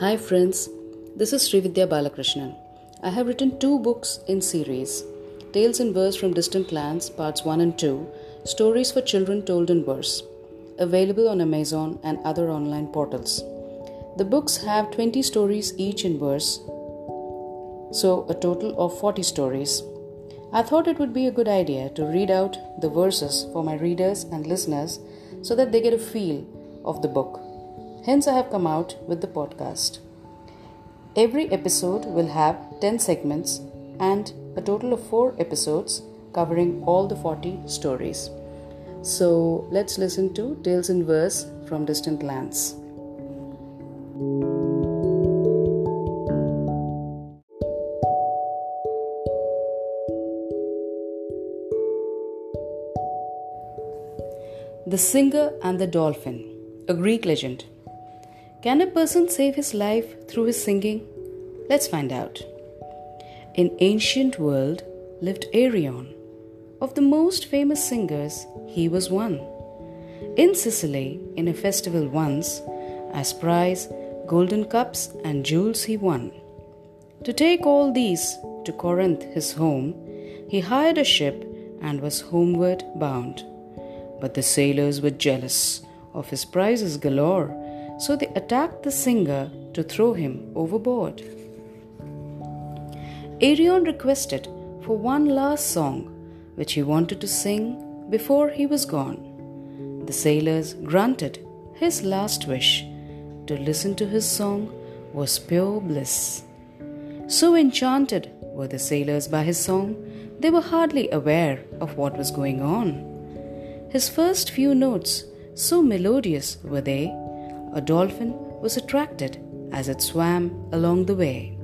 Hi friends, this is Srividya Balakrishnan. I have written two books in series Tales in Verse from Distant Lands, Parts 1 and 2, Stories for Children Told in Verse, available on Amazon and other online portals. The books have 20 stories each in verse, so a total of 40 stories. I thought it would be a good idea to read out the verses for my readers and listeners so that they get a feel of the book. Hence, I have come out with the podcast. Every episode will have 10 segments and a total of 4 episodes covering all the 40 stories. So, let's listen to Tales in Verse from Distant Lands. The Singer and the Dolphin, a Greek legend. Can a person save his life through his singing? Let's find out. In ancient world lived Arion. Of the most famous singers, he was one. In Sicily, in a festival once, as prize, golden cups and jewels he won. To take all these to Corinth, his home, he hired a ship and was homeward bound. But the sailors were jealous of his prizes galore, so they attacked the singer to throw him overboard. Arion requested for one last song which he wanted to sing before he was gone. The sailors granted his last wish. To listen to his song was pure bliss. So enchanted were the sailors by his song, they were hardly aware of what was going on. His first few notes, so melodious were they, a dolphin was attracted as it swam along the way.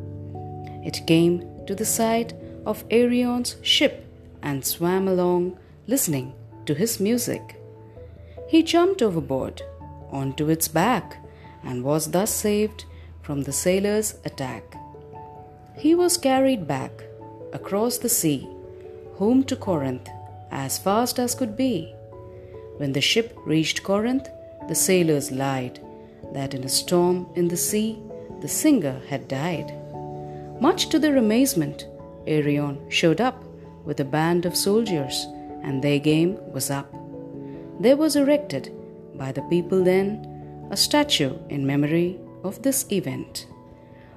It came to the side of Arion's ship and swam along, listening to his music. He jumped overboard onto its back and was thus saved from the sailors' attack. He was carried back across the sea, home to Corinth, as fast as could be. When the ship reached Corinth, the sailors lied that in a storm in the sea, the singer had died. Much to their amazement, Arion showed up with a band of soldiers, and their game was up. There was erected by the people then a statue in memory of this event.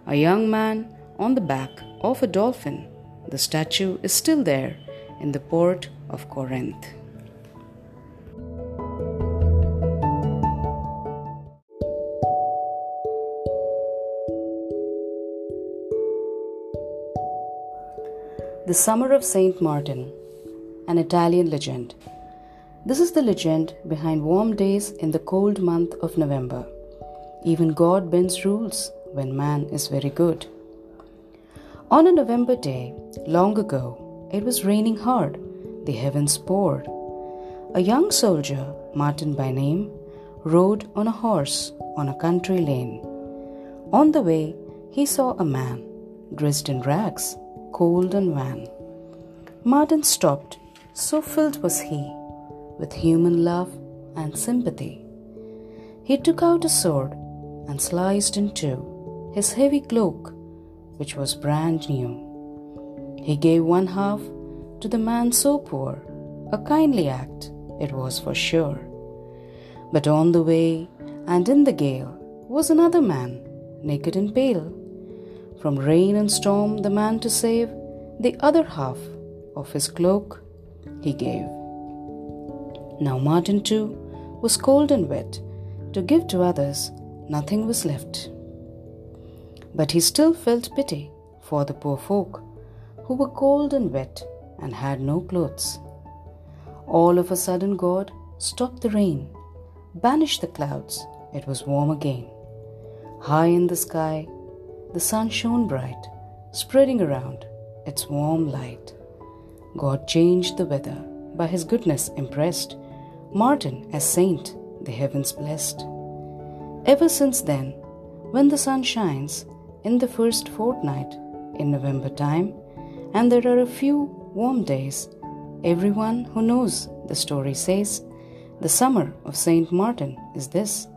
A young man on the back of a dolphin, the statue is still there in the port of Corinth. The Summer of Saint Martin, an Italian legend. This is the legend behind warm days in the cold month of November. Even God bends rules when man is very good. On a November day, long ago, it was raining hard, the heavens poured. A young soldier, Martin by name, rode on a horse on a country lane. On the way, he saw a man dressed in rags cold and wan. Martin stopped, so filled was he with human love and sympathy. He took out a sword and sliced in two his heavy cloak, which was brand new. He gave one half to the man so poor, a kindly act it was for sure. But on the way and in the gale was another man, naked and pale from rain and storm the man to save, the other half of his cloak he gave. Now Martin too was cold and wet, to give to others nothing was left. But he still felt pity for the poor folk who were cold and wet and had no clothes. All of a sudden, God stopped the rain, banished the clouds, it was warm again. High in the sky, the sun shone bright, spreading around its warm light. God changed the weather, by his goodness impressed, Martin as saint, the heavens blessed. Ever since then, when the sun shines in the first fortnight in November time, and there are a few warm days, everyone who knows the story says, the summer of Saint Martin is this,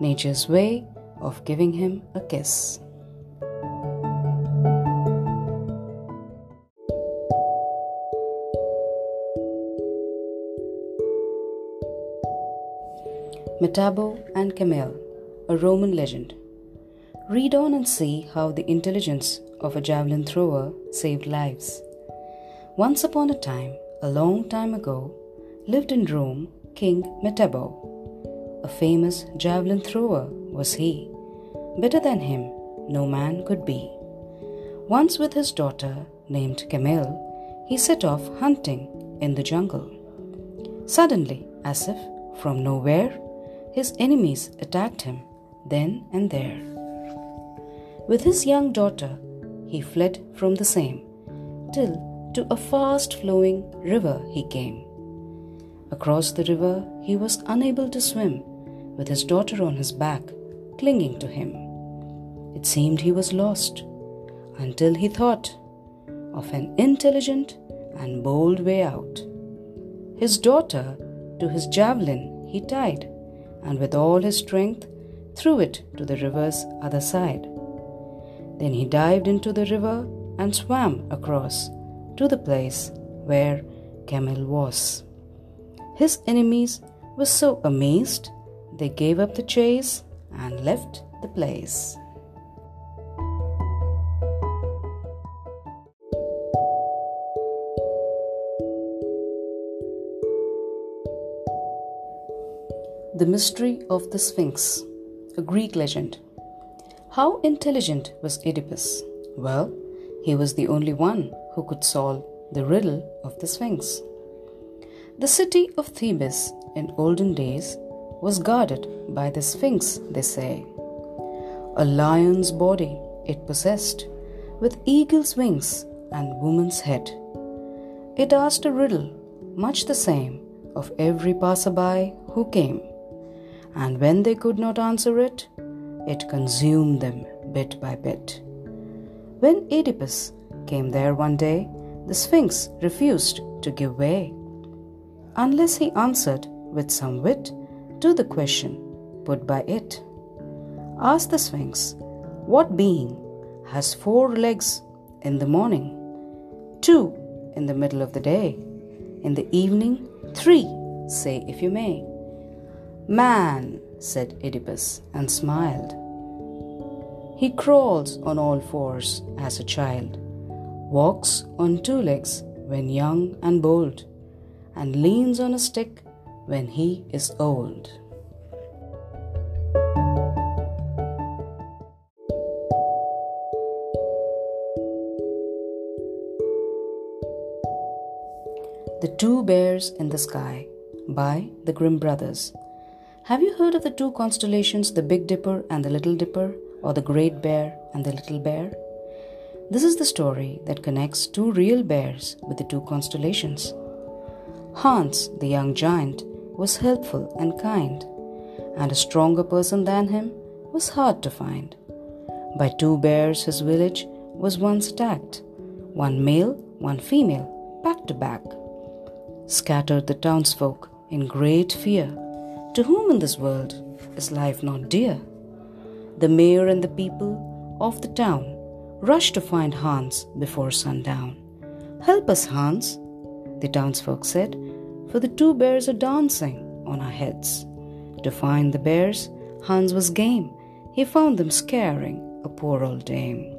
nature's way of giving him a kiss. Metabo and Camille, a Roman legend. Read on and see how the intelligence of a javelin thrower saved lives. Once upon a time, a long time ago, lived in Rome King Metabo. A famous javelin thrower was he. Better than him, no man could be. Once with his daughter, named Camille, he set off hunting in the jungle. Suddenly, as if from nowhere, his enemies attacked him then and there. With his young daughter, he fled from the same, till to a fast flowing river he came. Across the river, he was unable to swim, with his daughter on his back, clinging to him. It seemed he was lost, until he thought of an intelligent and bold way out. His daughter to his javelin he tied, and with all his strength threw it to the river's other side. Then he dived into the river and swam across to the place where Camille was. His enemies were so amazed they gave up the chase and left the place. The Mystery of the Sphinx, a Greek legend. How intelligent was Oedipus? Well, he was the only one who could solve the riddle of the Sphinx. The city of Thebes in olden days was guarded by the Sphinx, they say. A lion's body it possessed, with eagle's wings and woman's head. It asked a riddle, much the same, of every passerby who came and when they could not answer it, it consumed them bit by bit. When Oedipus came there one day, the Sphinx refused to give way, unless he answered with some wit to the question put by it. Asked the Sphinx, What being has four legs in the morning, two in the middle of the day, in the evening, three, say if you may? Man, said Oedipus, and smiled. He crawls on all fours as a child, walks on two legs when young and bold, and leans on a stick when he is old. The Two Bears in the Sky by the Grimm Brothers have you heard of the two constellations, the Big Dipper and the Little Dipper, or the Great Bear and the Little Bear? This is the story that connects two real bears with the two constellations. Hans, the young giant, was helpful and kind, and a stronger person than him was hard to find. By two bears, his village was once attacked one male, one female, back to back. Scattered the townsfolk in great fear to whom in this world is life not dear? The mayor and the people of the town rushed to find Hans before sundown. Help us, Hans, the townsfolk said, for the two bears are dancing on our heads. To find the bears, Hans was game. He found them scaring a poor old dame.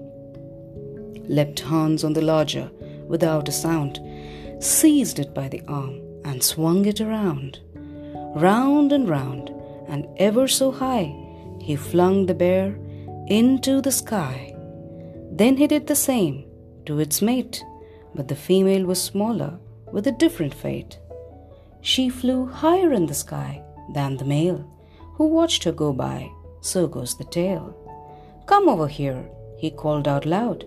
Leapt Hans on the lodger without a sound, seized it by the arm, and swung it around. Round and round, and ever so high, he flung the bear into the sky. Then he did the same to its mate, but the female was smaller with a different fate. She flew higher in the sky than the male, who watched her go by. So goes the tale. Come over here, he called out loud.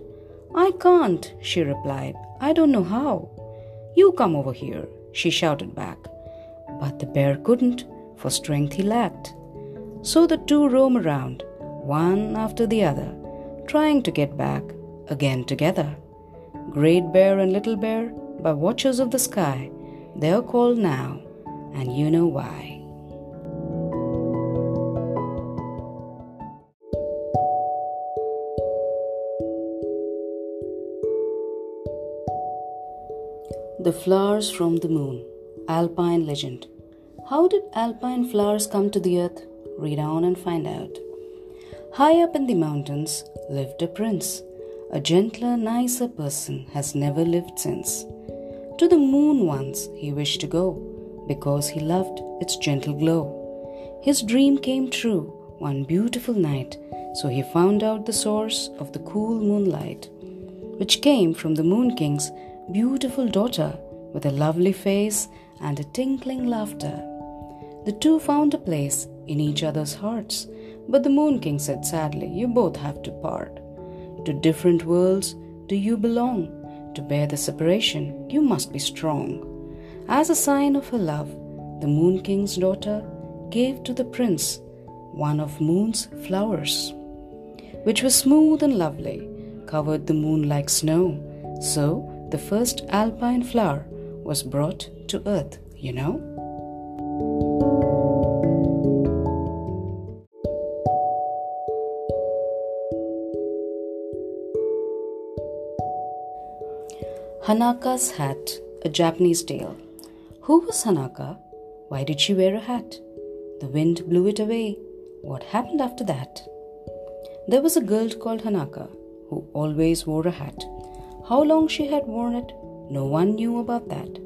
I can't, she replied. I don't know how. You come over here, she shouted back but the bear couldn't, for strength he lacked. So the two roam around, one after the other, trying to get back again together. Great Bear and Little Bear, by watchers of the sky, they are called now, and you know why. The Flowers from the Moon Alpine Legend how did alpine flowers come to the earth? Read on and find out. High up in the mountains lived a prince. A gentler, nicer person has never lived since. To the moon once he wished to go because he loved its gentle glow. His dream came true one beautiful night, so he found out the source of the cool moonlight, which came from the Moon King's beautiful daughter with a lovely face and a tinkling laughter. The two found a place in each other's hearts, but the Moon King said sadly, You both have to part. To different worlds do you belong. To bear the separation, you must be strong. As a sign of her love, the Moon King's daughter gave to the prince one of Moon's flowers, which was smooth and lovely, covered the moon like snow. So the first alpine flower was brought to earth, you know? Hanaka's hat, a Japanese tale. Who was Hanaka? Why did she wear a hat? The wind blew it away. What happened after that? There was a girl called Hanaka who always wore a hat. How long she had worn it, no one knew about that.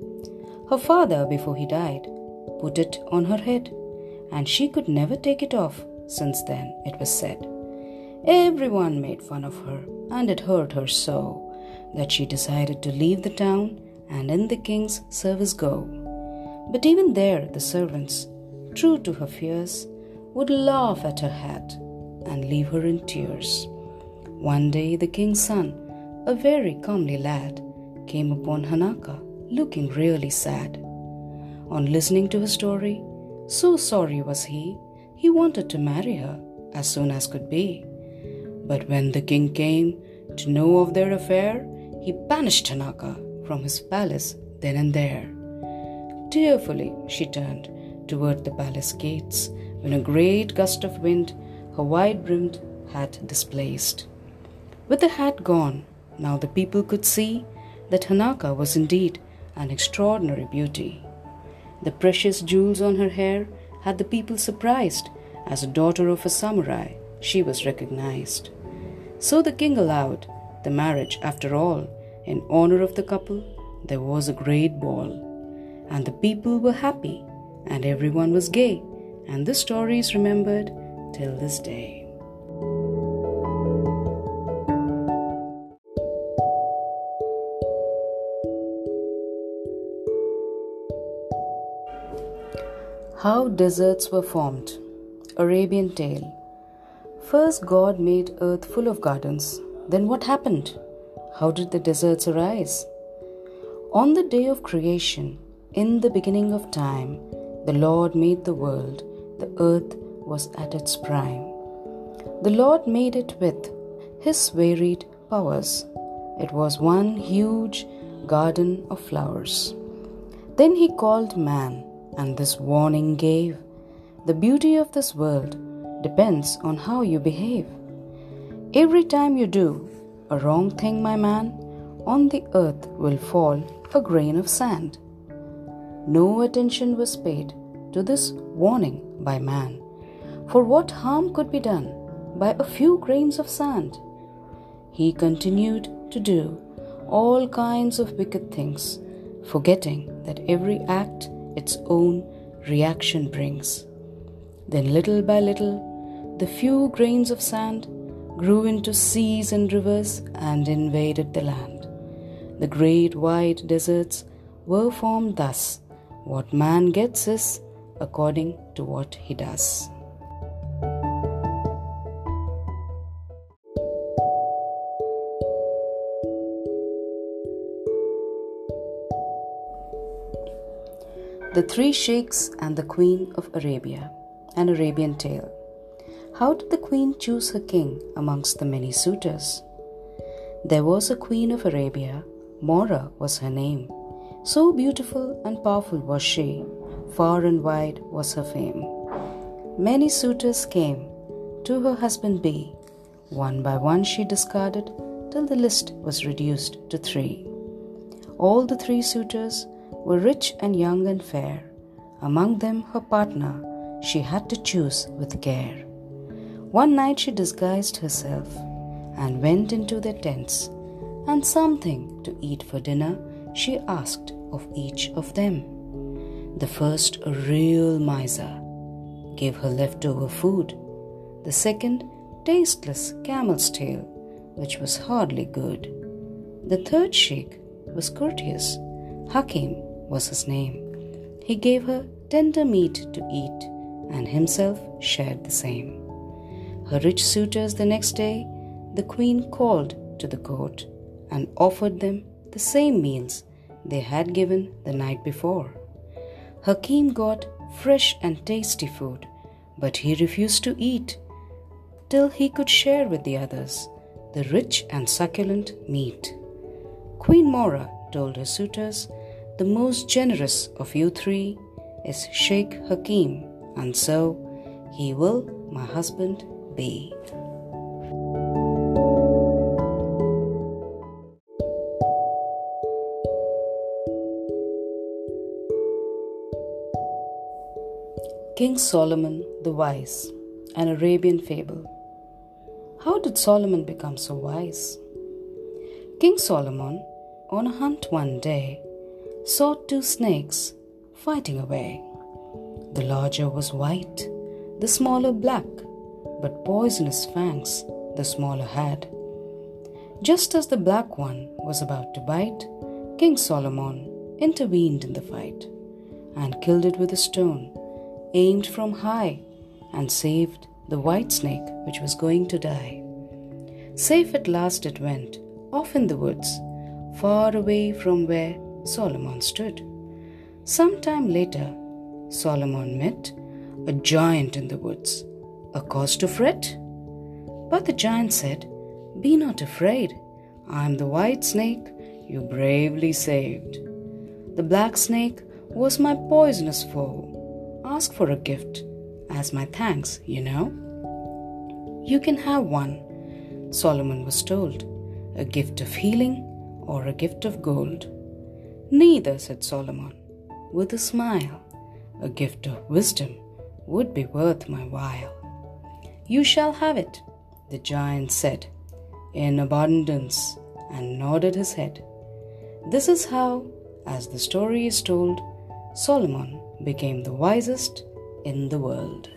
Her father, before he died, put it on her head, and she could never take it off since then, it was said. Everyone made fun of her, and it hurt her so that she decided to leave the town and in the king's service go. But even there, the servants, true to her fears, would laugh at her hat and leave her in tears. One day, the king's son a very comely lad, came upon Hanaka looking really sad. On listening to her story, so sorry was he, he wanted to marry her as soon as could be. But when the king came to know of their affair, he banished Hanaka from his palace then and there. Tearfully she turned toward the palace gates when a great gust of wind her wide brimmed hat displaced. With the hat gone, now the people could see that Hanaka was indeed an extraordinary beauty. The precious jewels on her hair had the people surprised. As a daughter of a samurai, she was recognized. So the king allowed the marriage after all. In honor of the couple, there was a great ball. And the people were happy, and everyone was gay, and the story is remembered till this day. How deserts were formed. Arabian tale. First, God made earth full of gardens. Then, what happened? How did the deserts arise? On the day of creation, in the beginning of time, the Lord made the world. The earth was at its prime. The Lord made it with His varied powers. It was one huge garden of flowers. Then He called man and this warning gave the beauty of this world depends on how you behave. Every time you do a wrong thing, my man, on the earth will fall a grain of sand. No attention was paid to this warning by man, for what harm could be done by a few grains of sand? He continued to do all kinds of wicked things, forgetting that every act its own reaction brings. Then, little by little, the few grains of sand grew into seas and rivers and invaded the land. The great wide deserts were formed thus. What man gets is according to what he does. The Three Sheikhs and the Queen of Arabia, an Arabian tale. How did the queen choose her king amongst the many suitors? There was a queen of Arabia, Mora was her name. So beautiful and powerful was she, far and wide was her fame. Many suitors came to her husband be. One by one she discarded till the list was reduced to three. All the three suitors were rich and young and fair. Among them, her partner she had to choose with care. One night she disguised herself and went into their tents, and something to eat for dinner she asked of each of them. The first, a real miser, gave her leftover food. The second, tasteless camel's tail, which was hardly good. The third sheikh was courteous. Hakim was his name. He gave her tender meat to eat, and himself shared the same. Her rich suitors the next day, the queen called to the court and offered them the same meals they had given the night before. Hakim got fresh and tasty food, but he refused to eat till he could share with the others the rich and succulent meat. Queen Mora told her suitors, The most generous of you three is Sheikh Hakim, and so he will my husband be. King Solomon the Wise, an Arabian fable. How did Solomon become so wise? King Solomon, on a hunt one day, saw two snakes fighting away. The larger was white, the smaller black, but poisonous fangs the smaller had. Just as the black one was about to bite, King Solomon intervened in the fight and killed it with a stone aimed from high and saved the white snake which was going to die. Safe at last it went off in the woods, far away from where Solomon stood. Some time later, Solomon met a giant in the woods. A cause to fret? But the giant said, Be not afraid. I am the white snake you bravely saved. The black snake was my poisonous foe. Ask for a gift as my thanks, you know. You can have one, Solomon was told a gift of healing or a gift of gold? Neither, said Solomon, with a smile. A gift of wisdom would be worth my while. You shall have it, the giant said, in abundance, and nodded his head. This is how, as the story is told, Solomon became the wisest in the world.